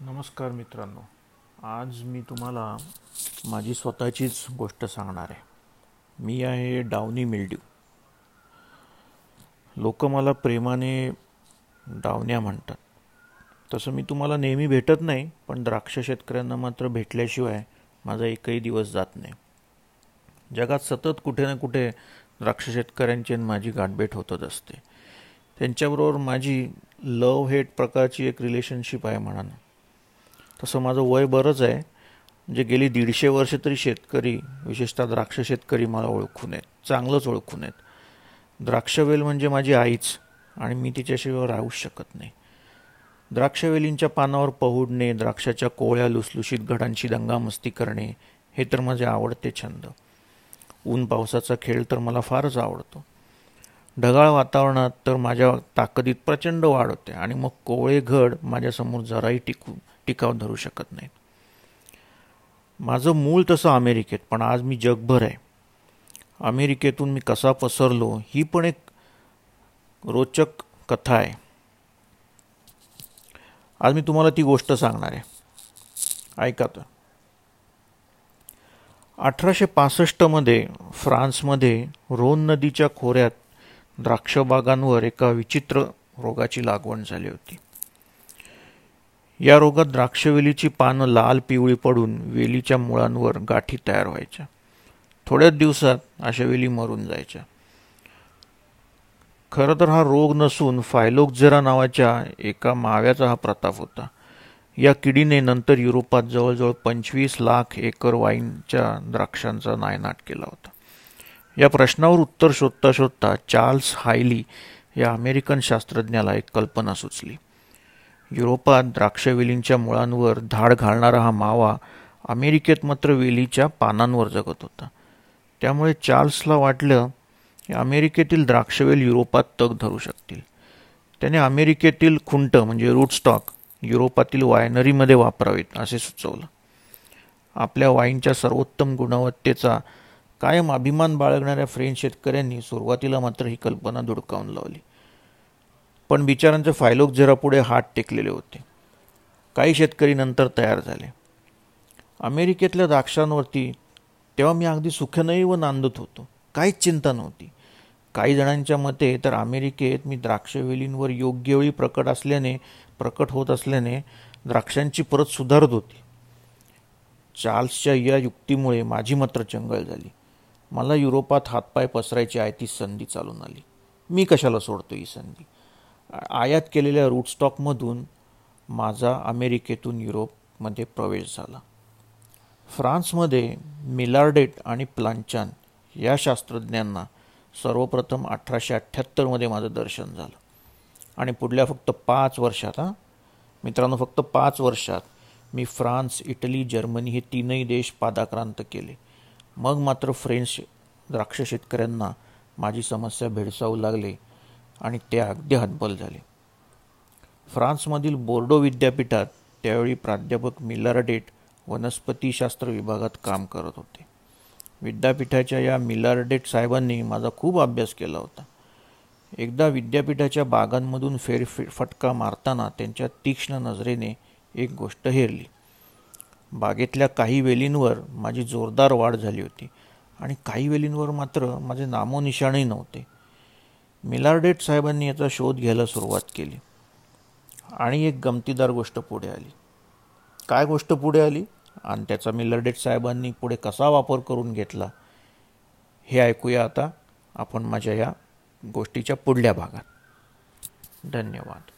नमस्कार मित्रांनो. आज मी तुम्हाला माझी स्वतःचीच गोष्ट सांगणार आहे. मी आहे डावनी मिल्ड्यू लोक मला प्रेमाने डावण्या म्हणतात. तसं मी तुम्हाला नेहमी भेटत नाही पण द्राक्ष शेतकऱ्यांना मात्र भेटल्याशिवाय माझा एकही दिवस जात नाही. जगात सतत कुठे ना कुठे द्राक्ष शेतकऱ्यांची आणि माझी गाठभेट होतच असते. त्यांच्याबरोबर माझी लव हेट प्रकारची एक रिलेशनशिप आहे म्हणा तसं माझं वय बरंच आहे. म्हणजे गेली दीडशे वर्ष तरी शेतकरी विशेषतः द्राक्ष शेतकरी मला ओळखून आहेत चांगलंच ओळखून आहेत द्राक्षवेल म्हणजे माझी आईच आणि मी तिच्याशिवाय राहूच शकत नाही. द्राक्षवेलींच्या पानावर पहुडणे द्राक्षाच्या कोळ्या लुसलुशीत घडांची दंगामस्ती करणे हे तर माझे आवडते छंद. ऊन पावसाचा खेळ तर मला फारच आवडतो. ढगाळ वातावरणात तर माझ्या ताकदीत प्रचंड वाढ होते आणि मग कोवळे घड माझ्यासमोर जराही टिकून टिकावून धरू शकत नाहीत. माझं मूळ तसं अमेरिकेत पण आज मी जगभर आहे. अमेरिकेतून मी कसा पसरलो ही पण एक रोचक कथा आहे. आज मी तुम्हाला ती गोष्ट सांगणार आहे. ऐका तर. अठराशे पासष्टमध्ये फ्रान्समध्ये रोन नदीच्या खोऱ्यात द्राक्षबागांवर एका विचित्र रोगाची लागवण झाली होती. या रोगात द्राक्षवेलीची पानं लाल पिवळी पडून वेलीच्या मुळांवर गाठी तयार व्हायच्या. थोड्याच दिवसात अशा वेली मरून जायच्या. खरं तर हा रोग नसून फायलोक्झेरा नावाच्या एका माव्याचा हा प्रताप होता. या किडीने नंतर युरोपात जवळजवळ पंचवीस लाख एकर वाईनच्या द्राक्षांचा नायनाट केला होता. या प्रश्नावर उत्तर शोधता शोधता चार्ल्स हायली या अमेरिकन शास्त्रज्ञाला एक कल्पना सुचली. युरोपात द्राक्षवेलींच्या मुळांवर धाड घालणारा हा मावा अमेरिकेत मात्र वेलीच्या पानांवर जगत होता. त्यामुळे चार्ल्सला वाटलं की अमेरिकेतील द्राक्षवेल युरोपात तग धरू शकतील. त्याने अमेरिकेतील खुंट म्हणजे रूटस्टॉक युरोपातील वायनरीमध्ये वापरावेत असे सुचवलं. आपल्या वाईनच्या सर्वोत्तम गुणवत्तेचा कायम अभिमान बाळगणाऱ्या फ्रेंच शेतकऱ्यांनी सुरुवातीला मात्र ही कल्पना धुडकावून लावली. पण बिचारांचे फायलोक जरा पुढे हात टेकलेले होते. काही शेतकरी नंतर तयार झाले. अमेरिकेतल्या द्राक्षांवरती तेव्हा मी अगदी सुखनही व नांदत होतो. काहीच चिंता नव्हती. काही जणांच्या मते तर अमेरिकेत मी द्राक्षवेलींवर योग्य वेळी प्रकट असल्याने प्रकट होत असल्याने द्राक्षांची परत सुधारत होती. चार्ल्सच्या या युक्तीमुळे माझी मात्र चंगळ झाली. मला युरोपात हातपाय पसरायची आहे ती संधी चालून आली. मी कशाला सोडतो ही संधी? आयात केलेल्या रूटस्टॉकमधून माझा अमेरिकेतून युरोपमध्ये प्रवेश झाला. फ्रान्समध्ये मिलार्डेट आणि प्लांचान या शास्त्रज्ञांना सर्वप्रथम अठराशे अठ्ठ्याहत्तरमध्ये माझं दर्शन झालं. आणि पुढल्या फक्त पाच वर्षात हां? मित्रांनो फक्त पाच वर्षात मी फ्रान्स इटली जर्मनी हे तीनही देश पादाक्रांत केले. मग मात्र फ्रेंच द्राक्ष शेतकऱ्यांना माझी समस्या भेडसावू लागले. आणि ते अगदी हतबल झाले. फ्रान्समधील बोर्डो विद्यापीठात त्यावेळी प्राध्यापक मिलारडेट वनस्पतीशास्त्र विभागात काम करत होते. विद्यापीठाच्या या मिलारडेट साहेबांनी माझा खूप अभ्यास केला होता. एकदा विद्यापीठाच्या बागांमधून फेरफटका मारताना त्यांच्या तीक्ष्ण नजरेने एक गोष्ट हेरली. बागेतल्या काही वेलींवर माझी जोरदार वाढ झाली होती आणि काही वेलींवर मात्र माझे नामोनिशाणही नव्हते. मिलार्डेट साहेबांनी याचा शोध घ्यायला सुरुवात केली. आणि एक गमतीदार गोष्ट पुढे आली. काय गोष्ट पुढे आली? आणि त्याचा मिलर्डेट साहेबांनी पुढे कसा वापर करून घेतला? हे ऐकूया आता. आपण माझ्या या गोष्टीच्या पुढल्या भागात. धन्यवाद.